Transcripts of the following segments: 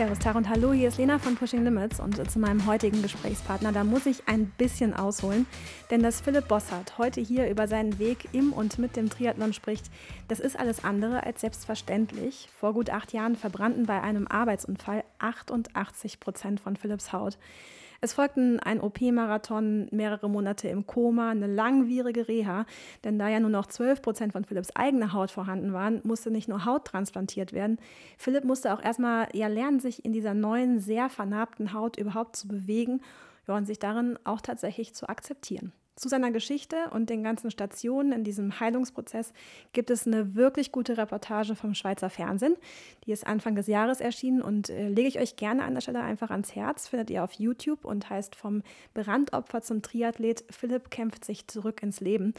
Servus, und Hallo, hier ist Lena von Pushing Limits und zu meinem heutigen Gesprächspartner, da muss ich ein bisschen ausholen, denn dass Philipp Bossart heute hier über seinen Weg im und mit dem Triathlon spricht, das ist alles andere als selbstverständlich. Vor gut acht Jahren verbrannten bei einem Arbeitsunfall 88 Prozent von Philipps Haut. Es folgten ein OP-Marathon, mehrere Monate im Koma, eine langwierige Reha, denn da ja nur noch 12 Prozent von Philipps eigener Haut vorhanden waren, musste nicht nur Haut transplantiert werden. Philipp musste auch erstmal ja lernen, sich in dieser neuen, sehr vernarbten Haut überhaupt zu bewegen ja, und sich darin auch tatsächlich zu akzeptieren. Zu seiner Geschichte und den ganzen Stationen in diesem Heilungsprozess gibt es eine wirklich gute Reportage vom Schweizer Fernsehen. Die ist Anfang des Jahres erschienen und äh, lege ich euch gerne an der Stelle einfach ans Herz. Findet ihr auf YouTube und heißt vom Brandopfer zum Triathlet Philipp kämpft sich zurück ins Leben.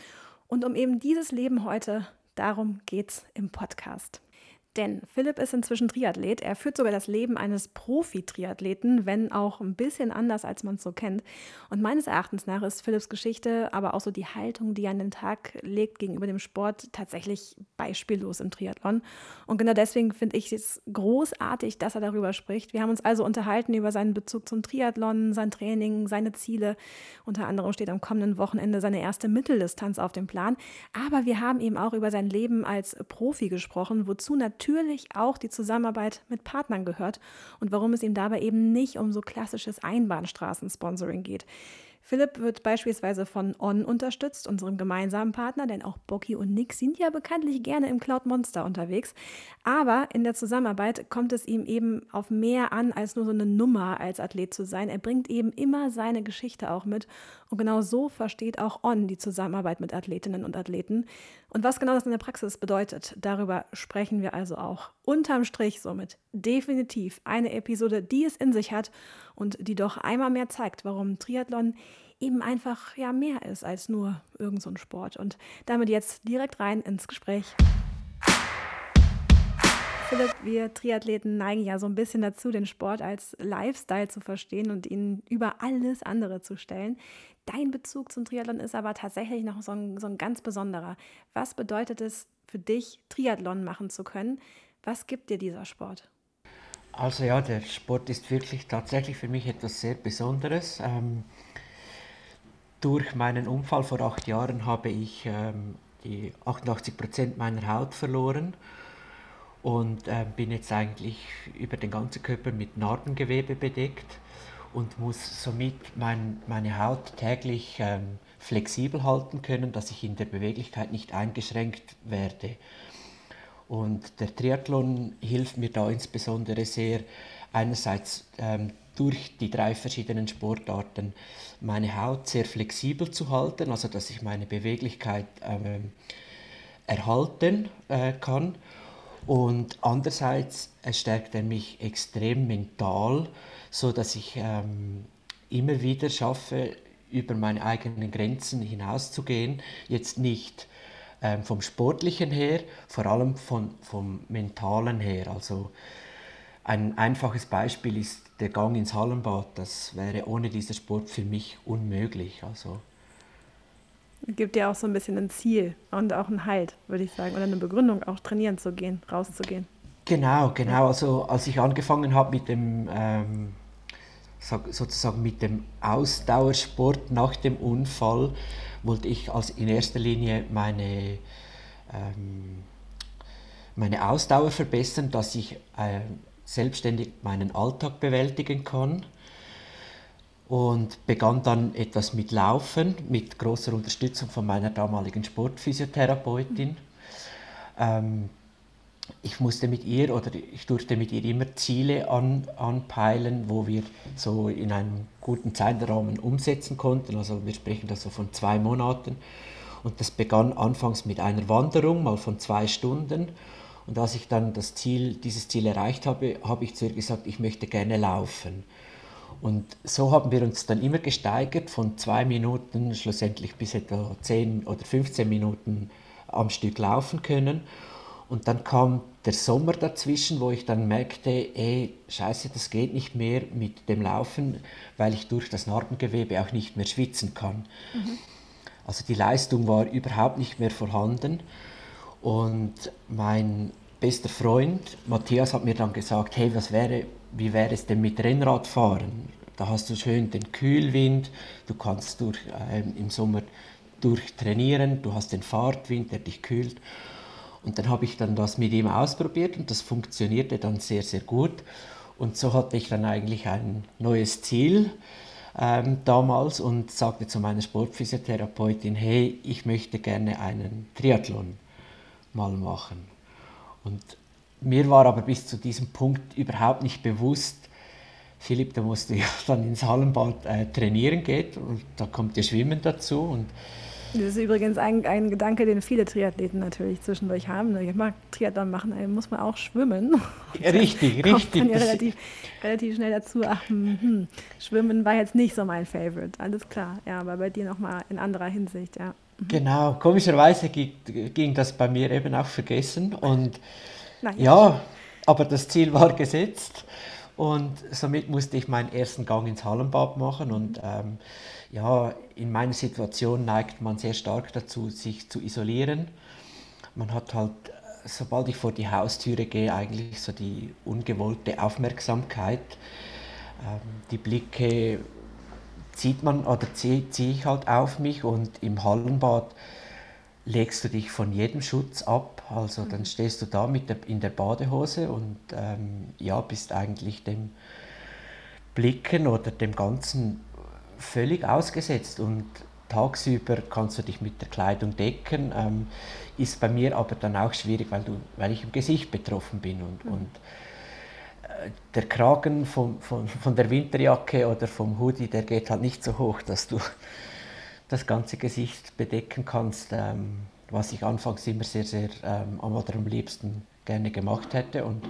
Und um eben dieses Leben heute, darum geht's im Podcast. Denn Philipp ist inzwischen Triathlet. Er führt sogar das Leben eines Profi-Triathleten, wenn auch ein bisschen anders, als man es so kennt. Und meines Erachtens nach ist Philipps Geschichte, aber auch so die Haltung, die er an den Tag legt gegenüber dem Sport, tatsächlich beispiellos im Triathlon. Und genau deswegen finde ich es großartig, dass er darüber spricht. Wir haben uns also unterhalten über seinen Bezug zum Triathlon, sein Training, seine Ziele. Unter anderem steht am kommenden Wochenende seine erste Mitteldistanz auf dem Plan. Aber wir haben eben auch über sein Leben als Profi gesprochen, wozu natürlich natürlich auch die Zusammenarbeit mit Partnern gehört und warum es ihm dabei eben nicht um so klassisches Einbahnstraßen-Sponsoring geht. Philipp wird beispielsweise von On unterstützt, unserem gemeinsamen Partner, denn auch Bocky und Nick sind ja bekanntlich gerne im Cloud Monster unterwegs. Aber in der Zusammenarbeit kommt es ihm eben auf mehr an, als nur so eine Nummer als Athlet zu sein. Er bringt eben immer seine Geschichte auch mit. Und genau so versteht auch On die Zusammenarbeit mit Athletinnen und Athleten. Und was genau das in der Praxis bedeutet, darüber sprechen wir also auch. Unterm Strich somit definitiv eine Episode, die es in sich hat und die doch einmal mehr zeigt, warum Triathlon eben einfach ja mehr ist als nur irgend so Sport. Und damit jetzt direkt rein ins Gespräch. Philipp, wir Triathleten neigen ja so ein bisschen dazu, den Sport als Lifestyle zu verstehen und ihn über alles andere zu stellen. Dein Bezug zum Triathlon ist aber tatsächlich noch so ein, so ein ganz besonderer. Was bedeutet es für dich, Triathlon machen zu können? Was gibt dir dieser Sport? Also ja, der Sport ist wirklich tatsächlich für mich etwas sehr Besonderes. Ähm, durch meinen Unfall vor acht Jahren habe ich ähm, die 88 Prozent meiner Haut verloren und äh, bin jetzt eigentlich über den ganzen Körper mit Narbengewebe bedeckt und muss somit mein, meine Haut täglich ähm, flexibel halten können, dass ich in der Beweglichkeit nicht eingeschränkt werde. Und der Triathlon hilft mir da insbesondere sehr, einerseits ähm, durch die drei verschiedenen Sportarten meine Haut sehr flexibel zu halten, also dass ich meine Beweglichkeit ähm, erhalten äh, kann. Und andererseits stärkt er mich extrem mental, so dass ich ähm, immer wieder schaffe, über meine eigenen Grenzen hinauszugehen. Jetzt nicht ähm, vom Sportlichen her, vor allem von, vom Mentalen her. Also ein einfaches Beispiel ist der Gang ins Hallenbad. Das wäre ohne diesen Sport für mich unmöglich. Also gibt ja auch so ein bisschen ein Ziel und auch einen Halt, würde ich sagen, oder eine Begründung, auch trainieren zu gehen, rauszugehen. Genau, genau. Also als ich angefangen habe mit dem ähm, sozusagen mit dem Ausdauersport nach dem Unfall, wollte ich als in erster Linie meine, ähm, meine Ausdauer verbessern, dass ich äh, selbstständig meinen Alltag bewältigen kann. Und begann dann etwas mit Laufen, mit großer Unterstützung von meiner damaligen Sportphysiotherapeutin. Ähm, ich musste mit ihr oder ich durfte mit ihr immer Ziele an, anpeilen, wo wir so in einem guten Zeitrahmen umsetzen konnten. Also wir sprechen da so von zwei Monaten. Und das begann anfangs mit einer Wanderung, mal von zwei Stunden. Und als ich dann das Ziel, dieses Ziel erreicht habe, habe ich zu ihr gesagt, ich möchte gerne laufen. Und so haben wir uns dann immer gesteigert, von zwei Minuten schlussendlich bis etwa 10 oder 15 Minuten am Stück laufen können. Und dann kam der Sommer dazwischen, wo ich dann merkte, ey, scheiße, das geht nicht mehr mit dem Laufen, weil ich durch das Narbengewebe auch nicht mehr schwitzen kann. Mhm. Also die Leistung war überhaupt nicht mehr vorhanden. Und mein bester Freund Matthias hat mir dann gesagt, hey, was wäre, wie wäre es denn mit Rennradfahren? Da hast du schön den Kühlwind, du kannst durch, äh, im Sommer durchtrainieren, du hast den Fahrtwind, der dich kühlt. Und dann habe ich dann das mit ihm ausprobiert und das funktionierte dann sehr, sehr gut. Und so hatte ich dann eigentlich ein neues Ziel ähm, damals und sagte zu meiner Sportphysiotherapeutin, hey, ich möchte gerne einen Triathlon mal machen. Und mir war aber bis zu diesem Punkt überhaupt nicht bewusst, Philipp, da musst du ja dann ins Hallenbad äh, trainieren gehen und da kommt ja Schwimmen dazu. Und das ist übrigens ein, ein Gedanke, den viele Triathleten natürlich zwischendurch haben. Ich mag Triathlon machen, ey, muss man auch schwimmen. richtig, richtig. ja relativ, relativ schnell dazu, ach, hm, hm, Schwimmen war jetzt nicht so mein Favorite, alles klar. Ja, aber bei dir nochmal in anderer Hinsicht, ja. Mhm. Genau, komischerweise ging, ging, das bei mir eben auch vergessen. Und ja. ja, aber das Ziel war gesetzt. Und somit musste ich meinen ersten Gang ins Hallenbad machen. Und ähm, ja, in meiner Situation neigt man sehr stark dazu, sich zu isolieren. Man hat halt, sobald ich vor die Haustüre gehe, eigentlich so die ungewollte Aufmerksamkeit. Ähm, die Blicke zieht man oder ziehe zieh ich halt auf mich und im Hallenbad legst du dich von jedem Schutz ab. Also dann mhm. stehst du da mit der, in der Badehose und ähm, ja, bist eigentlich dem Blicken oder dem Ganzen völlig ausgesetzt. Und tagsüber kannst du dich mit der Kleidung decken, ähm, ist bei mir aber dann auch schwierig, weil, du, weil ich im Gesicht betroffen bin. Und, mhm. und der Kragen von, von, von der Winterjacke oder vom Hoodie, der geht halt nicht so hoch, dass du das ganze Gesicht bedecken kannst, ähm, was ich anfangs immer sehr, sehr ähm, oder am liebsten gerne gemacht hätte. Und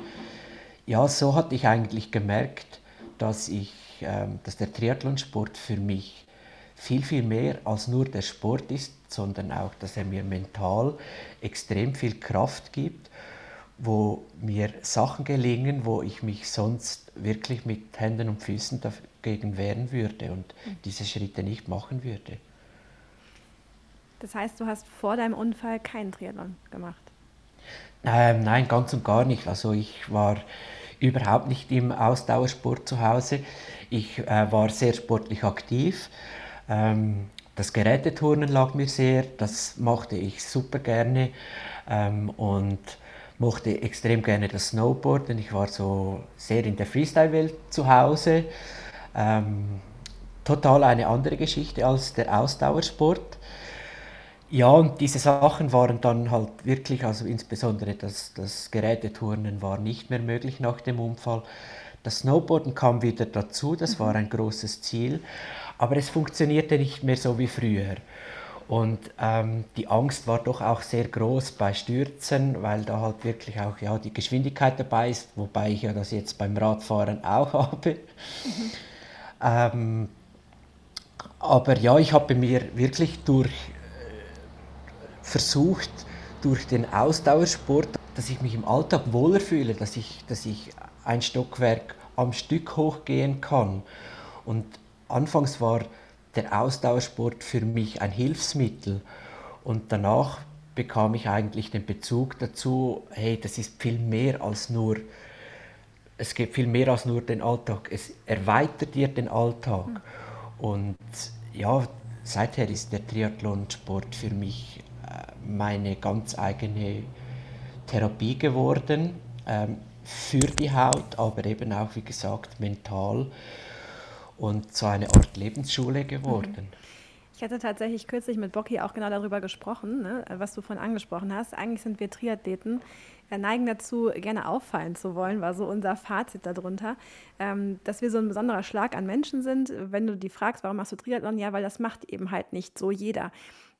ja, so hatte ich eigentlich gemerkt, dass, ich, ähm, dass der Triathlonsport für mich viel, viel mehr als nur der Sport ist, sondern auch, dass er mir mental extrem viel Kraft gibt, wo mir Sachen gelingen, wo ich mich sonst wirklich mit Händen und Füßen dagegen wehren würde und mhm. diese Schritte nicht machen würde. Das heißt, du hast vor deinem Unfall keinen Triathlon gemacht? Ähm, nein, ganz und gar nicht. Also ich war überhaupt nicht im Ausdauersport zu Hause. Ich äh, war sehr sportlich aktiv. Ähm, das Geräteturnen lag mir sehr, das machte ich super gerne ähm, und mochte extrem gerne das Snowboarden. Ich war so sehr in der Freestyle-Welt zu Hause. Ähm, total eine andere Geschichte als der Ausdauersport. Ja, und diese Sachen waren dann halt wirklich, also insbesondere das, das Geräteturnen war nicht mehr möglich nach dem Unfall. Das Snowboarden kam wieder dazu, das war ein großes Ziel, aber es funktionierte nicht mehr so wie früher. Und ähm, die Angst war doch auch sehr groß bei Stürzen, weil da halt wirklich auch ja, die Geschwindigkeit dabei ist, wobei ich ja das jetzt beim Radfahren auch habe. Ähm, aber ja, ich habe mir wirklich durch versucht, durch den Ausdauersport, dass ich mich im Alltag wohler fühle, dass ich, dass ich ein Stockwerk am Stück hochgehen kann. Und anfangs war der Ausdauersport für mich ein Hilfsmittel und danach bekam ich eigentlich den Bezug dazu, hey, das ist viel mehr als nur, es gibt viel mehr als nur den Alltag, es erweitert dir den Alltag. Mhm. Und ja, seither ist der Triathlonsport für mich meine ganz eigene Therapie geworden ähm, für die Haut, aber eben auch, wie gesagt, mental und so eine Art Lebensschule geworden. Mhm. Ich hatte tatsächlich kürzlich mit Bocky auch genau darüber gesprochen, ne, was du vorhin angesprochen hast. Eigentlich sind wir Triathleten, neigen dazu, gerne auffallen zu wollen, war so unser Fazit darunter, ähm, dass wir so ein besonderer Schlag an Menschen sind. Wenn du die fragst, warum machst du Triathlon? Ja, weil das macht eben halt nicht so jeder.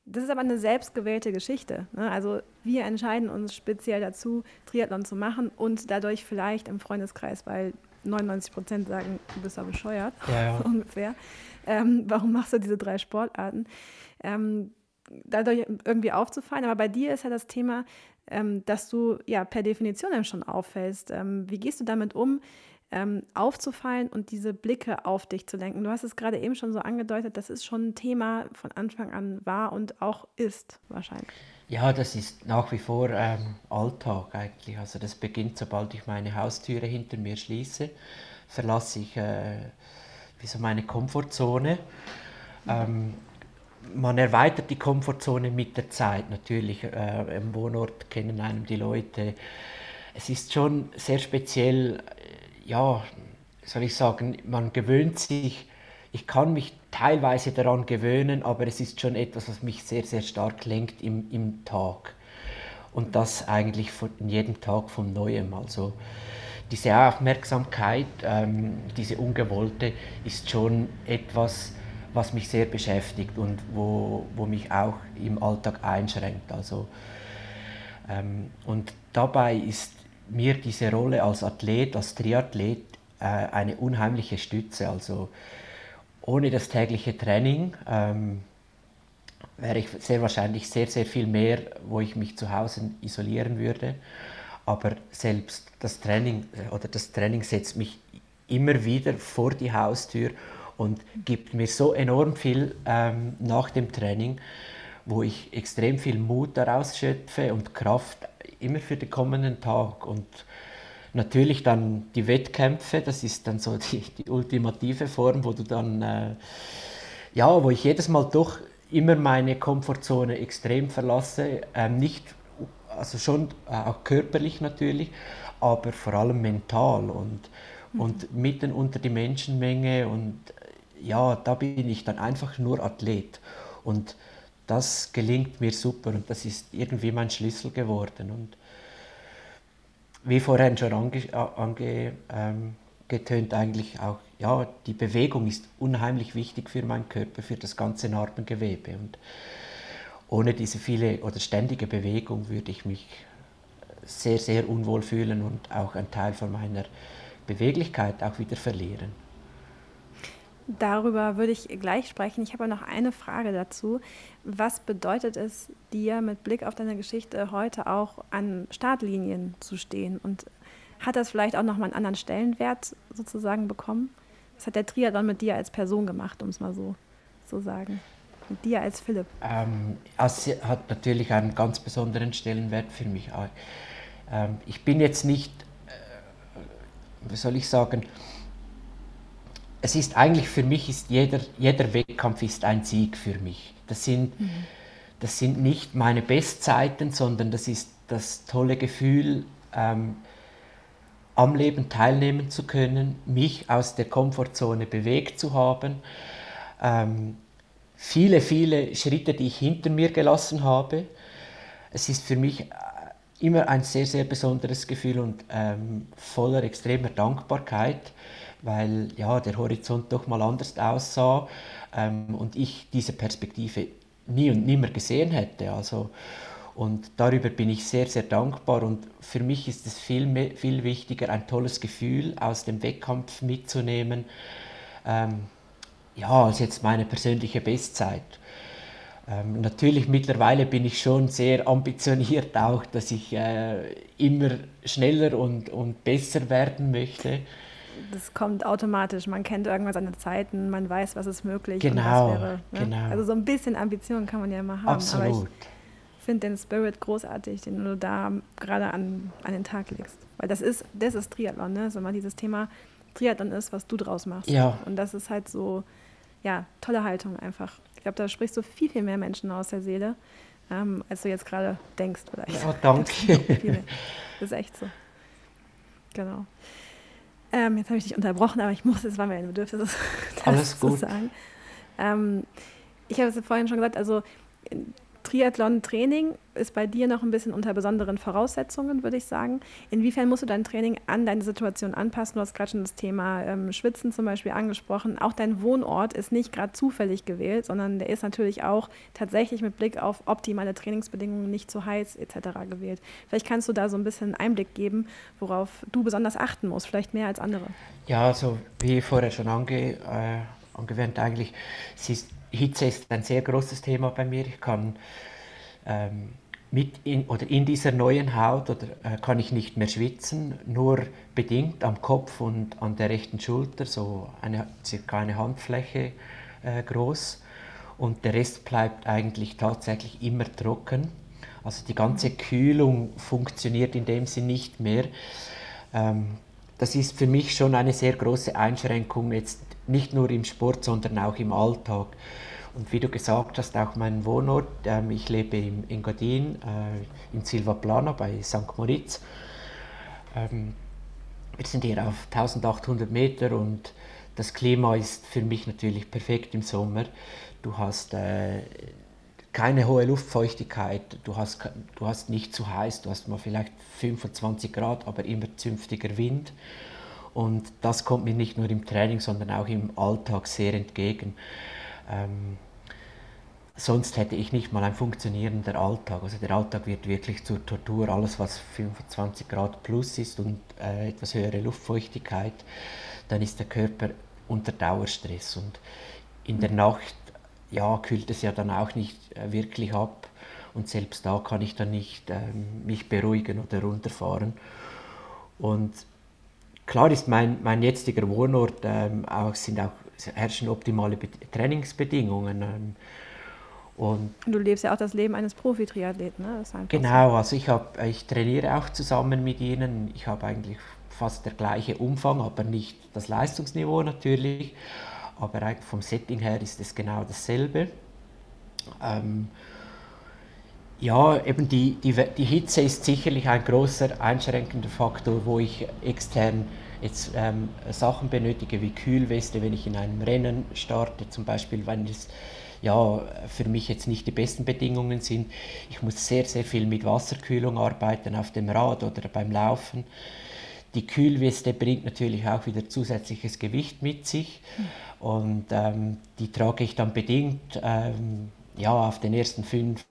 Das ist aber eine selbstgewählte Geschichte. Ne? Also wir entscheiden uns speziell dazu, Triathlon zu machen und dadurch vielleicht im Freundeskreis, weil 99 Prozent sagen, du bist ja bescheuert, ja, ja. ungefähr. Ähm, warum machst du diese drei Sportarten? Ähm, dadurch irgendwie aufzufallen. Aber bei dir ist ja das Thema, ähm, dass du ja per Definition schon auffällst. Ähm, wie gehst du damit um? ähm, aufzufallen und diese Blicke auf dich zu lenken. Du hast es gerade eben schon so angedeutet, das ist schon ein Thema von Anfang an war und auch ist wahrscheinlich. Ja, das ist nach wie vor ähm, Alltag eigentlich. Also das beginnt, sobald ich meine Haustüre hinter mir schließe, verlasse ich äh, wie so meine Komfortzone. Ähm, man erweitert die Komfortzone mit der Zeit natürlich. Äh, Im Wohnort kennen einem die Leute. Es ist schon sehr speziell, äh, ja, soll ich sagen, man gewöhnt sich. Ich kann mich teilweise daran gewöhnen, aber es ist schon etwas, was mich sehr, sehr stark lenkt im, im Tag. Und das eigentlich von jedem Tag von Neuem. Also diese Aufmerksamkeit, ähm, diese ungewollte, ist schon etwas, was mich sehr beschäftigt und wo, wo mich auch im Alltag einschränkt. Also, ähm, und dabei ist mir diese Rolle als Athlet, als Triathlet äh, eine unheimliche Stütze. Also ohne das tägliche Training ähm, wäre ich sehr wahrscheinlich sehr, sehr viel mehr, wo ich mich zu Hause isolieren würde. Aber selbst das Training äh, oder das Training setzt mich immer wieder vor die Haustür und gibt mir so enorm viel ähm, nach dem Training, wo ich extrem viel Mut daraus schöpfe und Kraft immer für den kommenden Tag. Und natürlich dann die Wettkämpfe, das ist dann so die, die ultimative Form, wo du dann, äh, ja, wo ich jedes Mal doch immer meine Komfortzone extrem verlasse, äh, nicht, also schon äh, auch körperlich natürlich, aber vor allem mental und, mhm. und mitten unter die Menschenmenge und ja, da bin ich dann einfach nur Athlet. Und das gelingt mir super und das ist irgendwie mein Schlüssel geworden. Und wie vorhin schon angetönt, ange, ähm, eigentlich auch, ja, die Bewegung ist unheimlich wichtig für meinen Körper, für das ganze Narbengewebe. Und ohne diese viele oder ständige Bewegung würde ich mich sehr, sehr unwohl fühlen und auch einen Teil von meiner Beweglichkeit auch wieder verlieren. Darüber würde ich gleich sprechen. Ich habe noch eine Frage dazu. Was bedeutet es dir mit Blick auf deine Geschichte heute auch an Startlinien zu stehen? Und hat das vielleicht auch nochmal einen anderen Stellenwert sozusagen bekommen? Was hat der Triathlon mit dir als Person gemacht, um es mal so zu sagen? Mit dir als Philipp? Ähm, es hat natürlich einen ganz besonderen Stellenwert für mich. Ähm, ich bin jetzt nicht, äh, wie soll ich sagen, es ist eigentlich für mich ist jeder, jeder Wettkampf ist ein Sieg für mich. Das sind, mhm. das sind nicht meine Bestzeiten, sondern das ist das tolle Gefühl, ähm, am Leben teilnehmen zu können, mich aus der Komfortzone bewegt zu haben, ähm, viele, viele Schritte, die ich hinter mir gelassen habe. Es ist für mich äh, immer ein sehr, sehr besonderes Gefühl und ähm, voller extremer Dankbarkeit weil ja, der Horizont doch mal anders aussah ähm, und ich diese Perspektive nie und nimmer gesehen hätte. Also, und darüber bin ich sehr, sehr dankbar und für mich ist es viel, viel wichtiger, ein tolles Gefühl aus dem Wettkampf mitzunehmen, ähm, ja, als jetzt meine persönliche Bestzeit. Ähm, natürlich mittlerweile bin ich schon sehr ambitioniert auch, dass ich äh, immer schneller und, und besser werden möchte das kommt automatisch. Man kennt irgendwann seine Zeiten, man weiß, was ist möglich genau, und was wäre. Ne? Genau. Also so ein bisschen Ambition kann man ja immer haben. Absolut. Aber ich finde den Spirit großartig, den du da gerade an, an den Tag legst. Weil das ist, das ist Triathlon, ne? So mal dieses Thema Triathlon ist, was du draus machst. Ja. Und das ist halt so, ja, tolle Haltung einfach. Ich glaube, da sprichst du viel, viel mehr Menschen aus der Seele, ähm, als du jetzt gerade denkst. Vielleicht. Ja, danke. Das ist echt so. Genau. Ähm, jetzt habe ich dich unterbrochen, aber ich muss, es war mir ein Bedürfnis, das Alles gut. zu sagen. Ähm, ich habe es vorhin schon gesagt, also Triathlon-Training ist bei dir noch ein bisschen unter besonderen Voraussetzungen, würde ich sagen. Inwiefern musst du dein Training an deine Situation anpassen? Du hast gerade schon das Thema ähm, Schwitzen zum Beispiel angesprochen. Auch dein Wohnort ist nicht gerade zufällig gewählt, sondern der ist natürlich auch tatsächlich mit Blick auf optimale Trainingsbedingungen, nicht zu heiß etc. gewählt. Vielleicht kannst du da so ein bisschen Einblick geben, worauf du besonders achten musst, vielleicht mehr als andere. Ja, also wie vorher schon ange, äh, angewöhnt, eigentlich, es ist Hitze ist ein sehr großes Thema bei mir. Ich kann ähm, mit in, oder in dieser neuen Haut oder, äh, kann ich nicht mehr schwitzen, nur bedingt am Kopf und an der rechten Schulter, so eine, circa eine Handfläche äh, groß. Und der Rest bleibt eigentlich tatsächlich immer trocken. Also die ganze Kühlung funktioniert in dem Sinn nicht mehr. Ähm, das ist für mich schon eine sehr große Einschränkung, jetzt nicht nur im Sport, sondern auch im Alltag. Und wie du gesagt hast, auch mein Wohnort, ähm, ich lebe im Engadin, äh, in Silva Plana bei St. Moritz. Ähm, wir sind hier auf 1800 Meter und das Klima ist für mich natürlich perfekt im Sommer. Du hast äh, keine hohe Luftfeuchtigkeit, du hast, du hast nicht zu heiß, du hast mal vielleicht 25 Grad, aber immer zünftiger Wind. Und das kommt mir nicht nur im Training, sondern auch im Alltag sehr entgegen. Ähm, sonst hätte ich nicht mal ein funktionierender Alltag. Also der Alltag wird wirklich zur Tortur. Alles, was 25 Grad plus ist und äh, etwas höhere Luftfeuchtigkeit, dann ist der Körper unter Dauerstress. Und in der Nacht ja, kühlt es ja dann auch nicht äh, wirklich ab. Und selbst da kann ich dann nicht ähm, mich beruhigen oder runterfahren. Und klar ist mein, mein jetziger Wohnort, ähm, auch, sind auch, herrschen optimale Be Trainingsbedingungen. Ähm, und du lebst ja auch das Leben eines Profi-Triathleten, ne? genau, so. also ich, hab, ich trainiere auch zusammen mit ihnen. Ich habe eigentlich fast der gleiche Umfang, aber nicht das Leistungsniveau natürlich. Aber vom Setting her ist es genau dasselbe. Ähm, ja, eben die, die, die Hitze ist sicherlich ein großer einschränkender Faktor, wo ich extern jetzt ähm, Sachen benötige wie Kühlweste, wenn ich in einem Rennen starte, zum Beispiel, wenn es ja, für mich jetzt nicht die besten Bedingungen sind. Ich muss sehr, sehr viel mit Wasserkühlung arbeiten auf dem Rad oder beim Laufen. Die Kühlweste bringt natürlich auch wieder zusätzliches Gewicht mit sich und ähm, die trage ich dann bedingt ähm, ja, auf den ersten fünf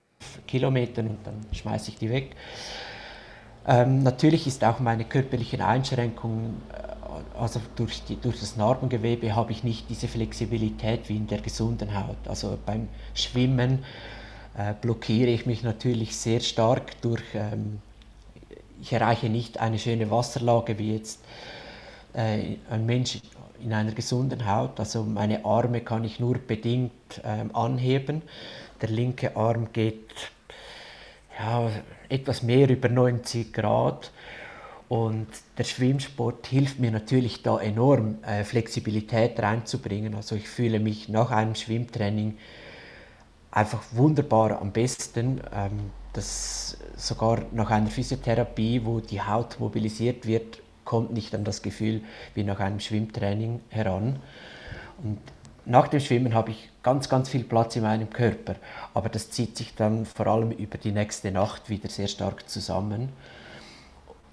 Kilometern und dann schmeiße ich die weg. Ähm, natürlich ist auch meine körperliche Einschränkung, äh, also durch, die, durch das Narbengewebe habe ich nicht diese Flexibilität wie in der gesunden Haut. Also beim Schwimmen äh, blockiere ich mich natürlich sehr stark durch, ähm, ich erreiche nicht eine schöne Wasserlage wie jetzt äh, ein Mensch in einer gesunden Haut. Also meine Arme kann ich nur bedingt ähm, anheben. Der linke Arm geht ja, etwas mehr über 90 Grad. Und der Schwimmsport hilft mir natürlich da enorm, äh, Flexibilität reinzubringen. Also ich fühle mich nach einem Schwimmtraining einfach wunderbar am besten. Ähm, das sogar nach einer Physiotherapie, wo die Haut mobilisiert wird, kommt nicht an das Gefühl wie nach einem Schwimmtraining heran. Und nach dem Schwimmen habe ich ganz, ganz viel Platz in meinem Körper, aber das zieht sich dann vor allem über die nächste Nacht wieder sehr stark zusammen.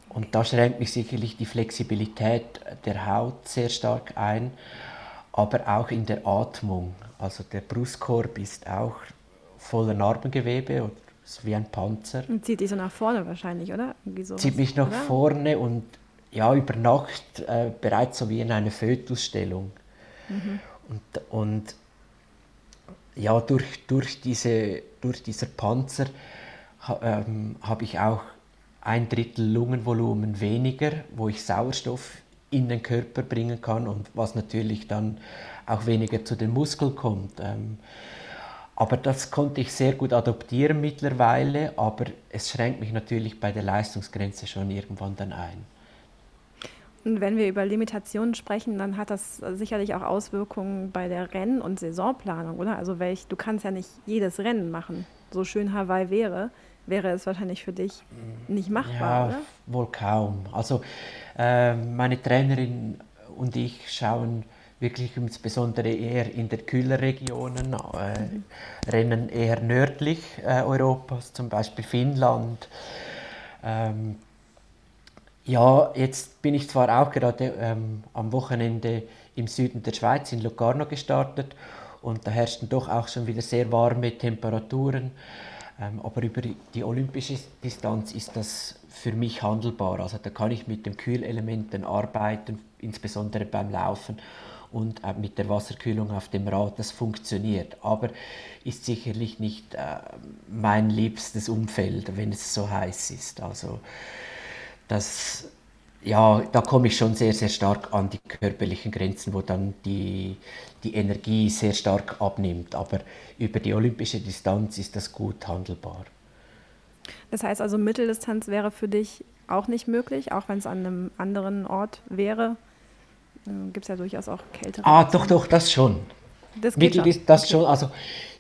Und da schränkt mich sicherlich die Flexibilität der Haut sehr stark ein, aber auch in der Atmung. Also der Brustkorb ist auch voller Narbengewebe, ist wie ein Panzer. Und zieht dich so nach vorne wahrscheinlich, oder? zieht mich nach oder? vorne und ja, über Nacht äh, bereits so wie in einer Fötusstellung. Mhm. Und, und ja, durch, durch, diese, durch dieser Panzer ähm, habe ich auch ein Drittel Lungenvolumen weniger, wo ich Sauerstoff in den Körper bringen kann und was natürlich dann auch weniger zu den Muskeln kommt. Ähm, aber das konnte ich sehr gut adoptieren mittlerweile, aber es schränkt mich natürlich bei der Leistungsgrenze schon irgendwann dann ein. Und wenn wir über Limitationen sprechen, dann hat das sicherlich auch Auswirkungen bei der Renn- und Saisonplanung, oder? Also welch, du kannst ja nicht jedes Rennen machen. So schön Hawaii wäre, wäre es wahrscheinlich für dich nicht machbar, ja, oder? Wohl kaum. Also äh, meine Trainerin und ich schauen wirklich insbesondere eher in der Kühlerregionen, äh, mhm. rennen eher nördlich äh, Europas, zum Beispiel Finnland. Ähm, ja, jetzt bin ich zwar auch gerade ähm, am Wochenende im Süden der Schweiz, in Locarno, gestartet und da herrschten doch auch schon wieder sehr warme Temperaturen. Ähm, aber über die olympische Distanz ist das für mich handelbar. Also da kann ich mit den Kühlelementen arbeiten, insbesondere beim Laufen und äh, mit der Wasserkühlung auf dem Rad. Das funktioniert, aber ist sicherlich nicht äh, mein liebstes Umfeld, wenn es so heiß ist. Also das, ja, da komme ich schon sehr, sehr stark an die körperlichen Grenzen, wo dann die, die Energie sehr stark abnimmt. Aber über die olympische Distanz ist das gut handelbar. Das heißt also, Mitteldistanz wäre für dich auch nicht möglich, auch wenn es an einem anderen Ort wäre. Äh, Gibt es ja durchaus auch kältere. Ah, doch, doch, das schon. Das geht Mittel schon. das Okay. schon. Also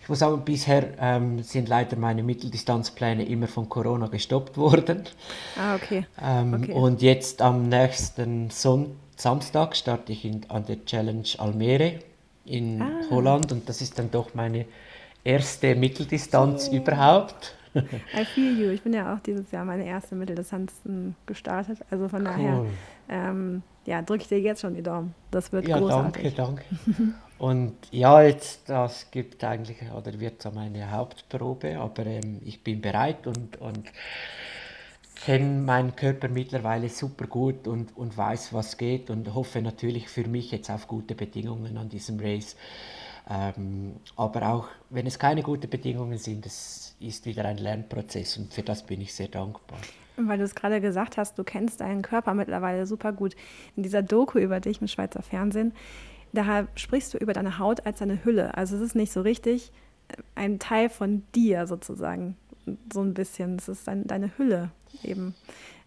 ich muss sagen, bisher ähm, sind leider meine Mitteldistanzpläne immer von Corona gestoppt worden. Ah, okay. Ähm, Okay. Und jetzt am nächsten Son Samstag starte ich in, an der Challenge Almere in Ah. Holland und das ist dann doch meine erste Mitteldistanz überhaupt. I feel you. Ich bin ja auch dieses Jahr meine erste Mitteldistanz gestartet. Also von daher, Cool. ähm, ja, drücke ich dir jetzt schon die Daumen. Das wird Ja, großartig. danke, danke. Und ja, jetzt, das gibt eigentlich, oder wird so meine Hauptprobe, aber ähm, ich bin bereit und, und kenne meinen Körper mittlerweile super gut und, und weiß, was geht und hoffe natürlich für mich jetzt auf gute Bedingungen an diesem Race. Ähm, aber auch wenn es keine guten Bedingungen sind, es ist wieder ein Lernprozess und für das bin ich sehr dankbar. Weil du es gerade gesagt hast, du kennst deinen Körper mittlerweile super gut. In dieser Doku über dich im Schweizer Fernsehen, da sprichst du über deine Haut als deine Hülle. Also es ist nicht so richtig äh, ein Teil von dir sozusagen, so ein bisschen. Es ist dein, deine Hülle eben.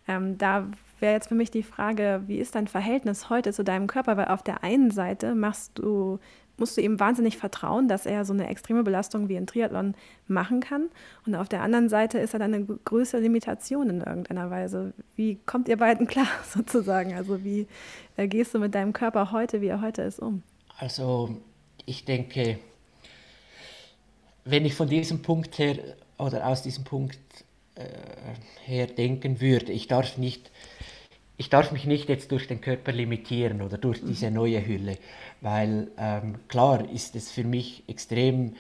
Ähm, da wäre jetzt für mich die Frage, wie ist dein Verhältnis heute zu deinem Körper? Weil auf der einen Seite machst du, musst du ihm wahnsinnig vertrauen, dass er so eine extreme Belastung wie ein Triathlon machen kann. Und auf der anderen Seite ist er dann eine größere Limitation in irgendeiner Weise. Wie kommt ihr beiden klar sozusagen? Also wie äh, gehst du mit deinem Körper heute, wie er heute ist, um? Also ich denke, wenn ich von diesem Punkt her oder aus diesem Punkt äh, her denken würde, ich darf nicht, ich darf mich nicht jetzt durch den Körper limitieren oder durch diese neue Hülle, weil ähm, klar ist es für mich extrem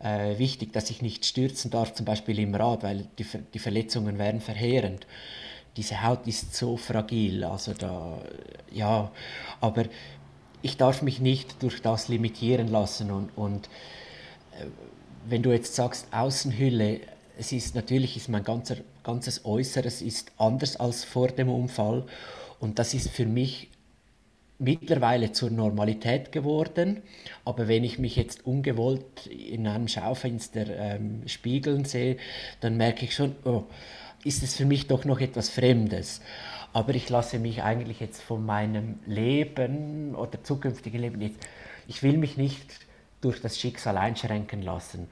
äh, wichtig, dass ich nicht stürzen darf, zum Beispiel im Rad, weil die, die Verletzungen wären verheerend. Diese Haut ist so fragil, also da, ja, aber ich darf mich nicht durch das limitieren lassen und, und äh, wenn du jetzt sagst Außenhülle, es ist natürlich ist mein ganzer, ganzes Äußeres ist anders als vor dem Unfall und das ist für mich mittlerweile zur Normalität geworden. Aber wenn ich mich jetzt ungewollt in einem Schaufenster ähm, spiegeln sehe, dann merke ich schon, oh, ist es für mich doch noch etwas Fremdes. Aber ich lasse mich eigentlich jetzt von meinem Leben oder zukünftigen Leben jetzt, ich will mich nicht durch das Schicksal einschränken lassen.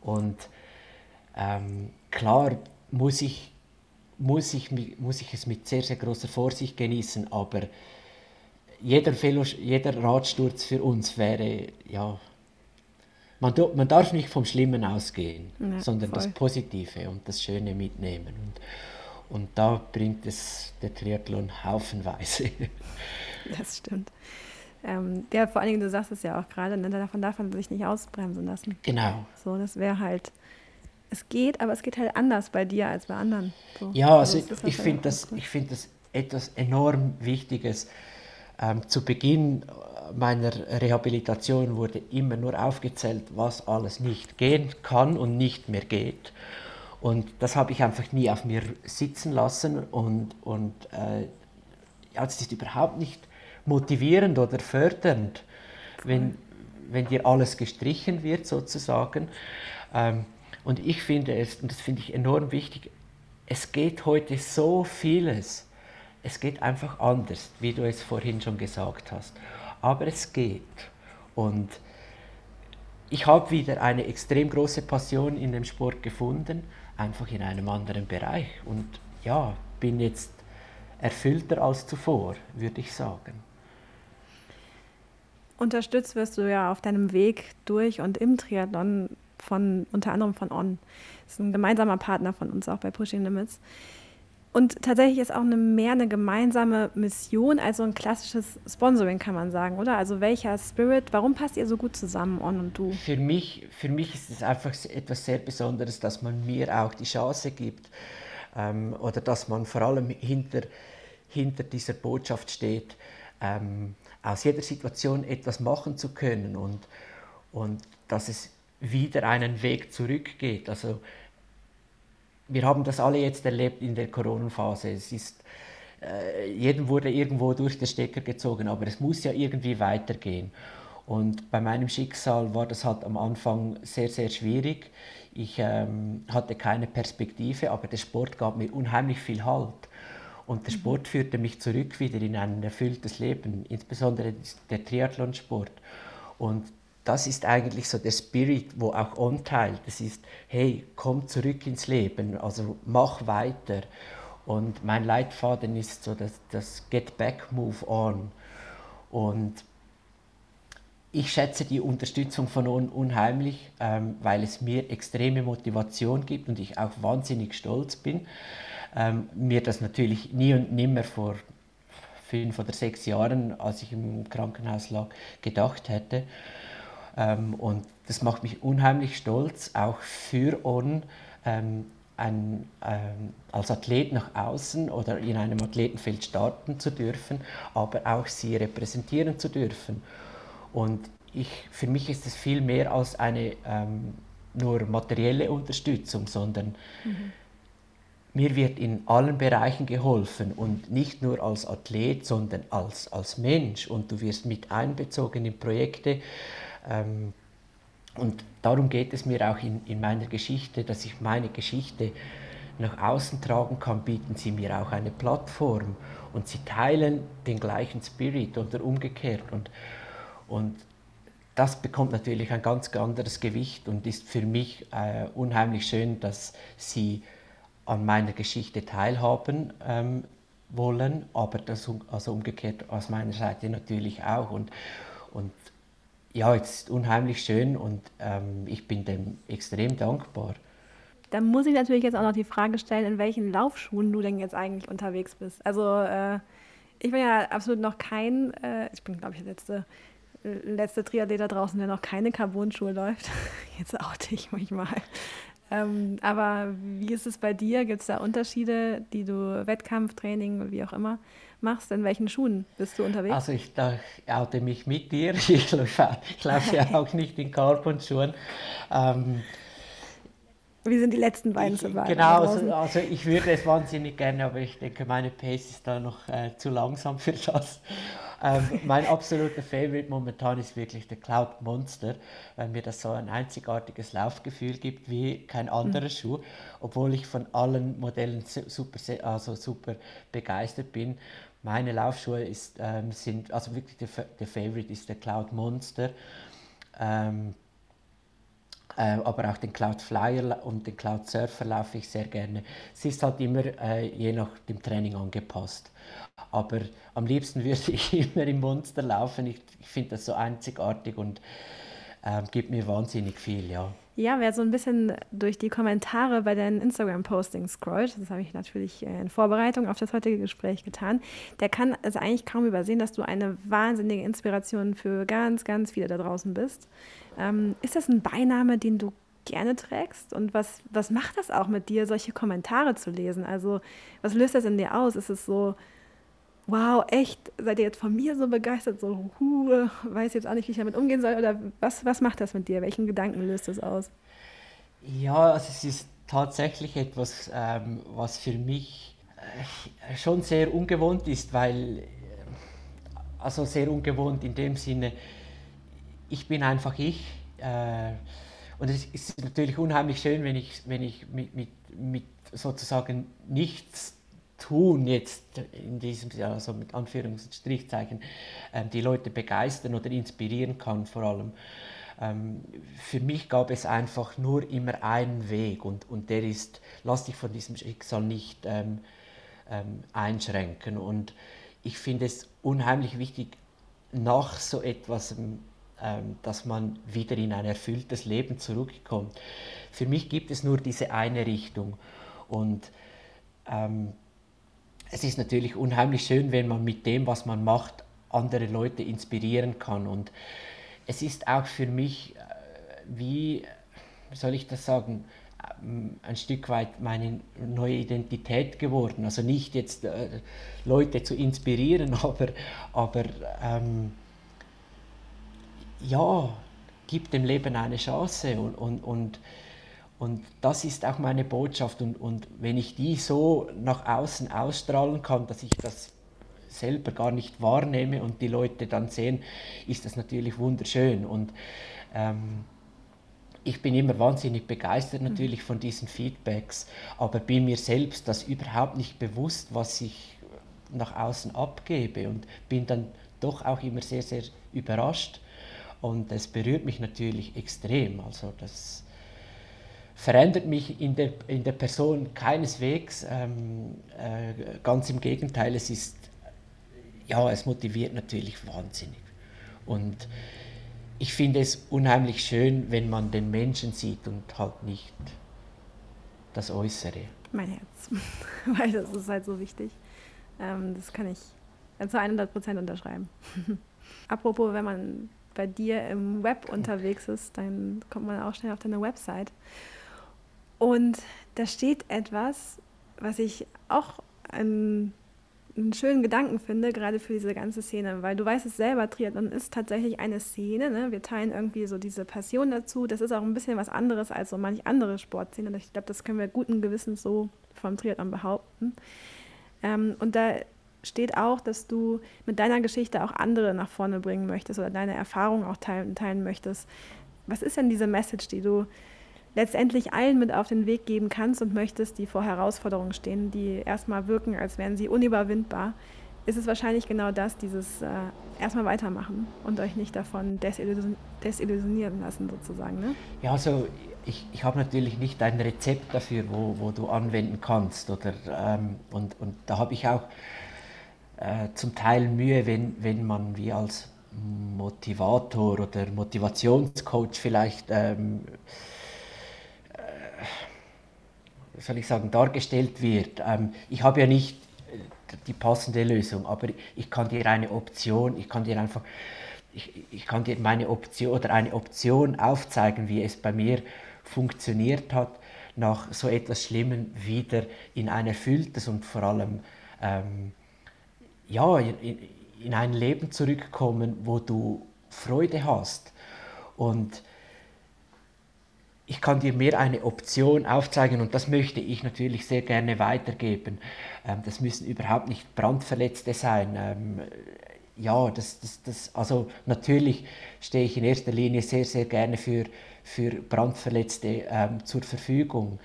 Und ähm, klar muss ich, muss, ich, muss ich es mit sehr, sehr großer Vorsicht genießen, aber jeder, Velo, jeder Radsturz für uns wäre, ja, man, man darf nicht vom Schlimmen ausgehen, Ja, sondern das voll. Positive und das Schöne mitnehmen. Und, und da bringt es der Triathlon haufenweise. Das stimmt. Ähm, ja, vor allen Dingen, du sagst es ja auch gerade, ne, davon darf man sich nicht ausbremsen lassen. genau. So, das wäre halt, es geht, aber es geht halt anders bei dir als bei anderen. So. Ja, also ist ich halt finde das, ich find das etwas enorm Wichtiges. Ähm, zu Beginn meiner Rehabilitation wurde immer nur aufgezählt, was alles nicht gehen kann und nicht mehr geht. Und das habe ich einfach nie auf mir sitzen lassen und, und äh, ja, es ist überhaupt nicht motivierend oder fördernd, wenn, wenn dir alles gestrichen wird sozusagen. Ähm, und ich finde es, und das finde ich enorm wichtig, es geht heute so vieles. Es geht einfach anders, wie du es vorhin schon gesagt hast. Aber es geht. Und ich habe wieder eine extrem große Passion in dem Sport gefunden, einfach in einem anderen Bereich. Und ja, bin jetzt erfüllter als zuvor, würde ich sagen. Unterstützt wirst du ja auf deinem Weg durch und im Triathlon von unter anderem von On. Das ist ein gemeinsamer Partner von uns auch bei Pushing Limits. Und tatsächlich ist auch eine, mehr eine gemeinsame Mission als so ein klassisches Sponsoring, kann man sagen, oder? Also welcher Spirit, warum passt ihr so gut zusammen, On und du? Für mich, für mich ist es einfach etwas sehr Besonderes, dass man mir auch die Chance gibt ähm, oder dass man vor allem hinter, hinter dieser Botschaft steht, ähm, aus jeder Situation etwas machen zu können und, und dass es wieder einen Weg zurückgeht. Also wir haben das alle jetzt erlebt in der Corona-Phase. Es ist, äh, jedem wurde irgendwo durch den Stecker gezogen, aber es muss ja irgendwie weitergehen. Und bei meinem Schicksal war das halt am Anfang sehr, sehr schwierig. Ich ähm, hatte keine Perspektive, aber der Sport gab mir unheimlich viel Halt. Und der mhm. Sport führte mich zurück wieder in ein erfülltes Leben, insbesondere der Triathlonsport. Und das ist eigentlich so der Spirit, wo auch On teilt. Das ist, hey, komm zurück ins Leben, also mach weiter. Und mein Leitfaden ist so das, das Get Back, Move On. Und ich schätze die Unterstützung von Un unheimlich, ähm, weil es mir extreme Motivation gibt und ich auch wahnsinnig stolz bin. Ähm, mir das natürlich nie und nimmer vor fünf oder sechs Jahren, als ich im Krankenhaus lag, gedacht hätte. Ähm, und das macht mich unheimlich stolz, auch für On ähm, ein, ähm, als Athlet nach außen oder in einem Athletenfeld starten zu dürfen, aber auch sie repräsentieren zu dürfen. Und ich, für mich ist es viel mehr als eine ähm, nur materielle Unterstützung, sondern mhm. mir wird in allen Bereichen geholfen und nicht nur als Athlet, sondern als, als Mensch. Und du wirst mit einbezogen in Projekte. Ähm, und darum geht es mir auch in, in meiner Geschichte, dass ich meine Geschichte nach außen tragen kann, bieten sie mir auch eine Plattform und sie teilen den gleichen Spirit oder umgekehrt. Und, und das bekommt natürlich ein ganz anderes Gewicht und ist für mich äh, unheimlich schön, dass sie an meiner Geschichte teilhaben ähm, wollen, aber das also umgekehrt aus meiner Seite natürlich auch. Und, und ja, ist unheimlich schön und ähm, ich bin dem extrem dankbar. Da muss ich natürlich jetzt auch noch die Frage stellen, in welchen Laufschuhen du denn jetzt eigentlich unterwegs bist. Also äh, ich bin ja absolut noch kein, äh, ich bin glaube ich der letzte, letzte Triathlet da draußen, der noch keine Carbon-Schuhe läuft. Jetzt oute ich mich mal. Ähm, aber wie ist es bei dir? Gibt es da Unterschiede, die du Wettkampftraining, wie auch immer, machst? In welchen Schuhen bist du unterwegs? Also ich oute mich mit dir. Ich laufe, ich laufe ja auch nicht in Carbon-Schuhen. Ähm, wie sind die letzten beiden zu beiden? Genau, also, also, ich würde es wahnsinnig gerne, aber ich denke, meine Pace ist da noch äh, zu langsam für das. Ähm, mein absoluter Favorite momentan ist wirklich der Cloud Monster, weil mir das so ein einzigartiges Laufgefühl gibt wie kein anderer mhm. Schuh, obwohl ich von allen Modellen super, also super begeistert bin. Meine Laufschuhe ist, ähm, sind, also wirklich der, der Favorite ist der Cloud Monster. Ähm, äh, aber auch den Cloud Flyer und den Cloud Surfer laufe ich sehr gerne. Es ist halt immer äh, je nach dem Training angepasst. Aber am liebsten würde ich immer im Monster laufen. Ich, ich finde das so einzigartig und äh, gibt mir wahnsinnig viel, ja. Ja, wer so ein bisschen durch die Kommentare bei deinen Instagram-Postings scrollt, das habe ich natürlich in Vorbereitung auf das heutige Gespräch getan, der kann es eigentlich kaum übersehen, dass du eine wahnsinnige Inspiration für ganz, ganz viele da draußen bist. Ähm, ist das ein Beiname, den du gerne trägst? Und was, was macht das auch mit dir, solche Kommentare zu lesen? Also, was löst das in dir aus? Ist es so, wow, echt, seid ihr jetzt von mir so begeistert, so, huh, weiß jetzt auch nicht, wie ich damit umgehen soll? Oder was, was macht das mit dir? Welchen Gedanken löst das aus? Ja, also es ist tatsächlich etwas, ähm, was für mich äh, schon sehr ungewohnt ist, weil, äh, also sehr ungewohnt in dem Sinne, ich bin einfach ich. Äh, und es ist natürlich unheimlich schön, wenn ich, wenn ich mit, mit, mit sozusagen nichts tun jetzt in diesem, also mit Anführungsstrichzeichen, äh, die Leute begeistern oder inspirieren kann vor allem. Ähm, für mich gab es einfach nur immer einen Weg und, und der ist, lass dich von diesem Schicksal nicht ähm, ähm, einschränken. Und ich finde es unheimlich wichtig, nach so etwas, ähm, dass man wieder in ein erfülltes Leben zurückkommt. Für mich gibt es nur diese eine Richtung. Und ähm, es ist natürlich unheimlich schön, wenn man mit dem, was man macht, andere Leute inspirieren kann. Und es ist auch für mich, äh, wie soll ich das sagen, ähm, ein Stück weit meine neue Identität geworden. Also nicht jetzt äh, Leute zu inspirieren, aber, aber ähm, ja, gib dem Leben eine Chance und, und, und und das ist auch meine Botschaft. Und, und wenn ich die so nach außen ausstrahlen kann, dass ich das selber gar nicht wahrnehme und die Leute dann sehen, ist das natürlich wunderschön. Und ähm, ich bin immer wahnsinnig begeistert mhm. natürlich von diesen Feedbacks, aber bin mir selbst das überhaupt nicht bewusst, was ich nach außen abgebe und bin dann doch auch immer sehr, sehr überrascht und es berührt mich natürlich extrem. Also das verändert mich in der, in der Person keineswegs, ähm, äh, ganz im Gegenteil, es ist, ja, es motiviert natürlich wahnsinnig. Und ich finde es unheimlich schön, wenn man den Menschen sieht und halt nicht das Äußere. Mein Herz, weil das ist halt so wichtig. Ähm, das kann ich zu 100 Prozent unterschreiben. Apropos, wenn man bei dir im Web unterwegs ist, dann kommt man auch schnell auf deine Website. Und da steht etwas, was ich auch ein einen schönen Gedanken finde, gerade für diese ganze Szene, weil du weißt es selber, Triathlon ist tatsächlich eine Szene. Ne? Wir teilen irgendwie so diese Passion dazu. Das ist auch ein bisschen was anderes als so manch andere Sportszene. Ich glaube, das können wir guten Gewissens so vom Triathlon behaupten. Ähm, und da steht auch, dass du mit deiner Geschichte auch andere nach vorne bringen möchtest oder deine Erfahrungen auch teilen, teilen möchtest. Was ist denn diese Message, die du letztendlich allen mit auf den Weg geben kannst und möchtest, die vor Herausforderungen stehen, die erstmal wirken, als wären sie unüberwindbar, ist es wahrscheinlich genau das, dieses äh, erstmal weitermachen und euch nicht davon desillusion desillusionieren lassen sozusagen. Ne? Ja, also ich, ich habe natürlich nicht ein Rezept dafür, wo, wo du anwenden kannst. Oder, ähm, und, und da habe ich auch äh, zum Teil Mühe, wenn, wenn man wie als Motivator oder Motivationscoach vielleicht ähm, soll ich sagen, dargestellt wird. Ähm, ich habe ja nicht äh, die passende Lösung, aber ich kann dir eine Option, ich kann dir einfach, ich, ich kann dir meine Option oder eine Option aufzeigen, wie es bei mir funktioniert hat, nach so etwas Schlimmem wieder in ein erfülltes und vor allem ähm, ja, in, in ein Leben zurückkommen, wo du Freude hast. Und ich kann dir mehr eine Option aufzeigen und das möchte ich natürlich sehr gerne weitergeben. Ähm, das müssen überhaupt nicht Brandverletzte sein. Ähm, ja, das, das, das, also natürlich stehe ich in erster Linie sehr, sehr gerne für, für Brandverletzte ähm, zur Verfügung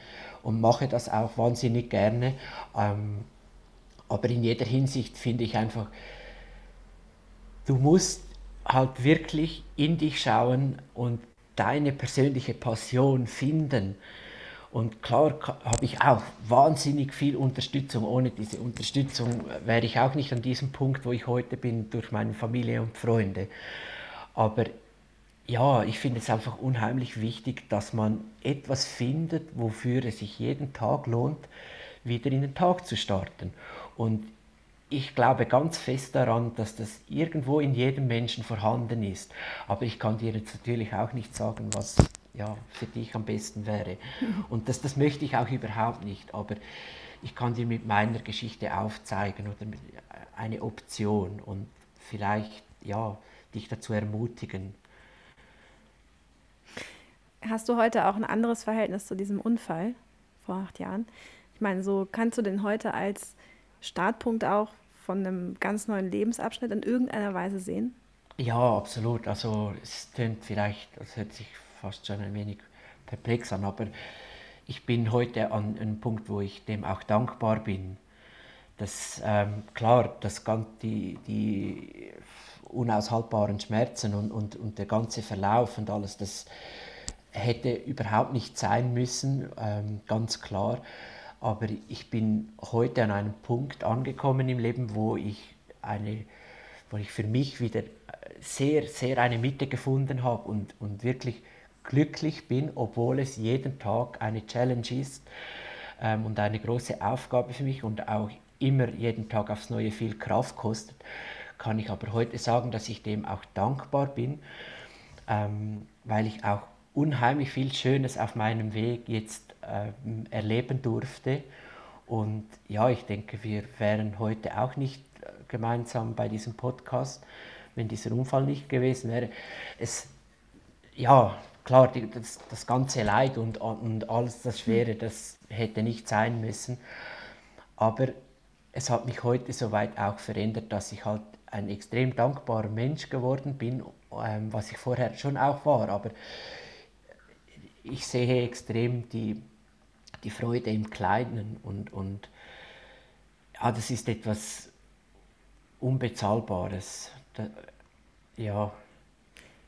und mache das auch wahnsinnig gerne. Aber in jeder Hinsicht finde ich einfach, du musst halt wirklich in dich schauen und deine persönliche Passion finden. Und klar habe ich auch wahnsinnig viel Unterstützung. Ohne diese Unterstützung wäre ich auch nicht an diesem Punkt, wo ich heute bin, durch meine Familie und Freunde. Aber ja, ich finde es einfach unheimlich wichtig, dass man etwas findet, wofür es sich jeden Tag lohnt, wieder in den Tag zu starten. Und ich glaube ganz fest daran, dass das irgendwo in jedem Menschen vorhanden ist. Aber ich kann dir jetzt natürlich auch nicht sagen, was ja, für dich am besten wäre. Und das, das möchte ich auch überhaupt nicht. Aber ich kann dir mit meiner Geschichte aufzeigen oder eine Option und vielleicht ja, dich dazu ermutigen. Hast du heute auch ein anderes Verhältnis zu diesem Unfall vor acht Jahren? Ich meine, so kannst du den heute als Startpunkt auch von einem ganz neuen Lebensabschnitt in irgendeiner Weise sehen? Ja, absolut. Also es klingt vielleicht, das hört sich fast schon ein wenig perplex an, aber ich bin heute an einem Punkt, wo ich dem auch dankbar bin. Dass, ähm, klar, das, die, die unaushaltbaren Schmerzen und, und, und der ganze Verlauf und alles, das hätte überhaupt nicht sein müssen, ähm, ganz klar. Aber ich bin heute an einem Punkt angekommen im Leben, wo ich, eine, wo ich für mich wieder sehr, sehr eine Mitte gefunden habe und, und wirklich glücklich bin, obwohl es jeden Tag eine Challenge ist ähm, und eine große Aufgabe für mich und auch immer jeden Tag aufs Neue viel Kraft kostet, kann ich aber heute sagen, dass ich dem auch dankbar bin, ähm, weil ich auch unheimlich viel Schönes auf meinem Weg jetzt ähm, erleben durfte. Und ja, ich denke, wir wären heute auch nicht äh, gemeinsam bei diesem Podcast, wenn dieser Unfall nicht gewesen wäre. Es, ja, klar, die, das, das ganze Leid und, und alles das Schwere, das hätte nicht sein müssen. Aber es hat mich heute soweit auch verändert, dass ich halt ein extrem dankbarer Mensch geworden bin, ähm, was ich vorher schon auch war. Aber ich sehe extrem die, die Freude im Kleinen und, und ja, das ist etwas Unbezahlbares. Da, ja.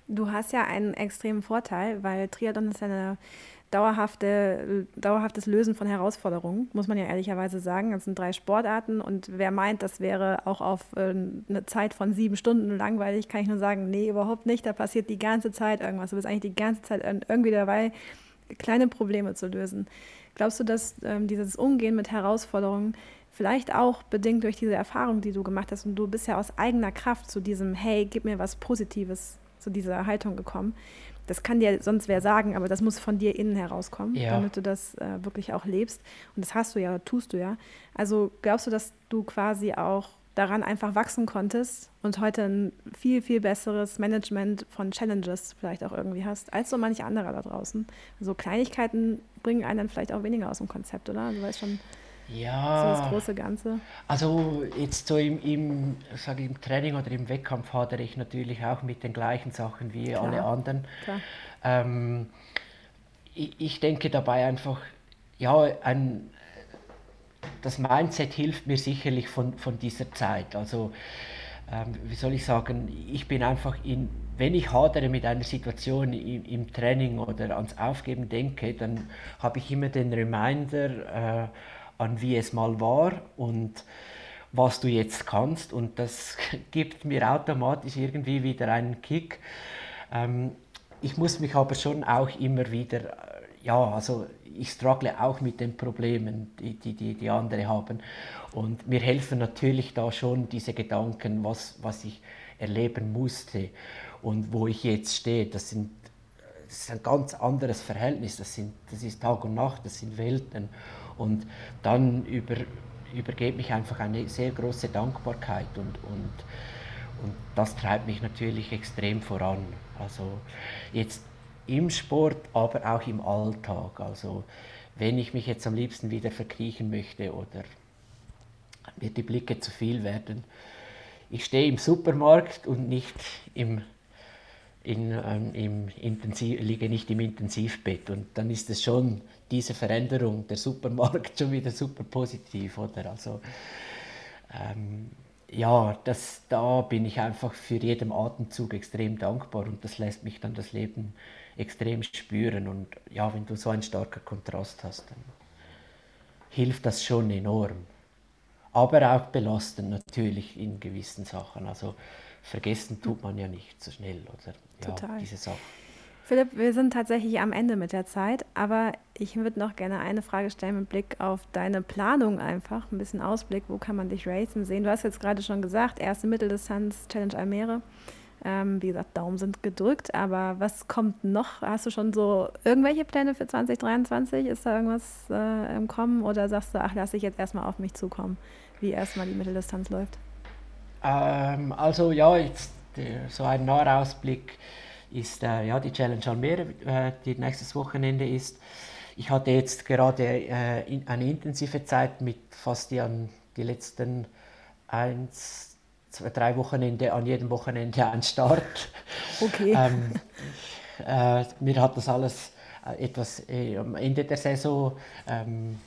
Du hast ja einen extremen Vorteil, weil Triathlon ist eine dauerhafte, dauerhaftes Lösen von Herausforderungen, muss man ja ehrlicherweise sagen. Das sind drei Sportarten und wer meint, das wäre auch auf äh, eine Zeit von sieben Stunden langweilig, kann ich nur sagen, nee, überhaupt nicht. Da passiert die ganze Zeit irgendwas. Du bist eigentlich die ganze Zeit irgendwie dabei, kleine Probleme zu lösen. Glaubst du, dass ähm, dieses Umgehen mit Herausforderungen vielleicht auch bedingt durch diese Erfahrung, die du gemacht hast und du bist ja aus eigener Kraft zu diesem, hey, gib mir was Positives, zu dieser Haltung gekommen, das kann dir sonst wer sagen, aber das muss von dir innen herauskommen, ja. damit du das äh, wirklich auch lebst. Und das hast du ja, tust du ja. Also glaubst du, dass du quasi auch daran einfach wachsen konntest und heute ein viel, viel besseres Management von Challenges vielleicht auch irgendwie hast, als so manche andere da draußen. So Kleinigkeiten bringen einen dann vielleicht auch weniger aus dem Konzept, oder? Du weißt schon. Ja. So das große Ganze. Also jetzt so im, im, sag ich, im Training oder im Wettkampf hadere ich natürlich auch mit den gleichen Sachen wie Klar. alle anderen. Ähm, ich, ich, denke dabei einfach, ja, ein, das Mindset hilft mir sicherlich von, von dieser Zeit. Also ähm, wie soll ich sagen, ich bin einfach in, wenn ich hadere mit einer Situation im, im Training oder ans Aufgeben denke, dann habe ich immer den Reminder, äh, an wie es mal war und was du jetzt kannst. Und das gibt mir automatisch irgendwie wieder einen Kick. Ähm, ich muss mich aber schon auch immer wieder, äh, ja, also ich struggle auch mit den Problemen, die, die, die, andere haben. Und mir helfen natürlich da schon diese Gedanken, was, was ich erleben musste und wo ich jetzt stehe. Das, sind, das ist ein ganz anderes Verhältnis. Das, sind, das ist Tag und Nacht, das sind Welten. Und dann über, übergeht mich einfach eine sehr große Dankbarkeit und, und, und das treibt mich natürlich extrem voran. Also jetzt im Sport, aber auch im Alltag. Also wenn ich mich jetzt am liebsten wieder verkriechen möchte oder mir die Blicke zu viel werden, ich stehe im Supermarkt und nicht im in, ähm, im Intensiv, liege nicht im Intensivbett. Und dann ist es schon diese Veränderung, der Supermarkt schon wieder super positiv, oder? Also, ähm, ja, das, da bin ich einfach für jeden Atemzug extrem dankbar und das lässt mich dann das Leben extrem spüren. Und ja, wenn du so einen starken Kontrast hast, dann hilft das schon enorm. Aber auch belastend natürlich in gewissen Sachen. Also vergessen tut man ja nicht so schnell, oder? Ja, Total. diese Sache. Philipp, wir sind tatsächlich am Ende mit der Zeit, aber ich würde noch gerne eine Frage stellen mit Blick auf deine Planung einfach, ein bisschen Ausblick, wo kann man dich racen sehen? Du hast jetzt gerade schon gesagt, erste Mitteldistanz Challenge Almere. Ähm, wie gesagt, Daumen sind gedrückt, aber was kommt noch? Hast du schon so irgendwelche Pläne für 2023? Ist da irgendwas äh, im Kommen oder sagst du, ach, lass ich jetzt erstmal auf mich zukommen, wie erstmal die Mitteldistanz läuft? Ähm, also ja, jetzt der, so ein Nahausblick ist äh, ja, die Challenge Almere, äh, die nächstes Wochenende ist. Ich hatte jetzt gerade äh, in, eine intensive Zeit mit fast die, an die letzten eins, zwei, drei Wochenende, an jedem Wochenende ein Start. Okay. ähm, äh, mir hat das alles äh, etwas äh, am Ende der Saison ähm,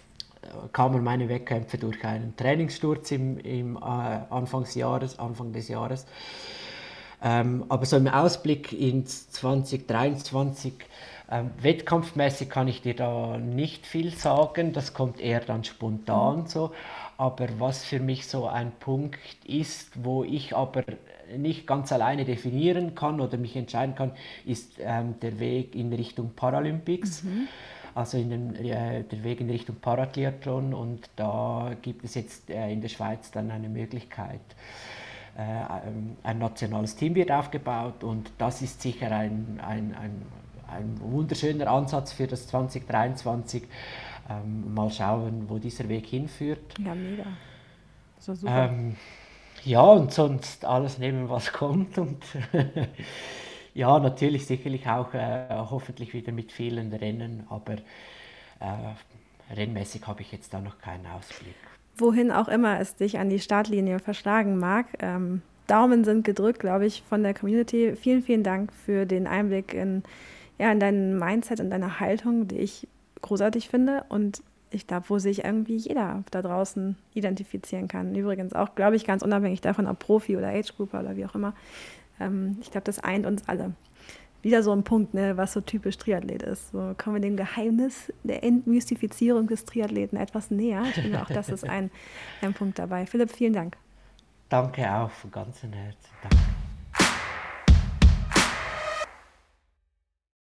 kamen meine Wettkämpfe durch einen Trainingssturz im, im Anfangsjahres, Anfang des Jahres. Ähm, aber so im Ausblick ins 2023, ähm, wettkampfmäßig kann ich dir da nicht viel sagen, das kommt eher dann spontan mhm. so. Aber was für mich so ein Punkt ist, wo ich aber nicht ganz alleine definieren kann oder mich entscheiden kann, ist ähm, der Weg in Richtung Paralympics. Mhm. Also in den, äh, der Weg in Richtung Parathlon und da gibt es jetzt äh, in der Schweiz dann eine Möglichkeit. Äh, ein nationales Team wird aufgebaut und das ist sicher ein, ein, ein, ein wunderschöner Ansatz für das 2023. Ähm, mal schauen, wo dieser Weg hinführt. Ja, mega. So super. Ähm, ja, und sonst alles nehmen, was kommt. Und ja, natürlich sicherlich auch äh, hoffentlich wieder mit vielen Rennen, aber äh, rennmäßig habe ich jetzt da noch keinen Ausblick. Wohin auch immer es dich an die Startlinie verschlagen mag. Ähm, Daumen sind gedrückt, glaube ich, von der Community. Vielen, vielen Dank für den Einblick in, ja, in dein Mindset und deine Haltung, die ich großartig finde und ich glaube, wo sich irgendwie jeder da draußen identifizieren kann. Übrigens auch, glaube ich, ganz unabhängig davon, ob Profi oder Age-Grouper oder wie auch immer. Ähm, ich glaube, das eint uns alle. Wieder so ein Punkt, ne, was so typisch Triathlet ist. So kommen wir dem Geheimnis der Entmystifizierung des Triathleten etwas näher. Ich finde auch, das ist ein, ein Punkt dabei. Philipp, vielen Dank. Danke auch von ganzem Herzen. Danke.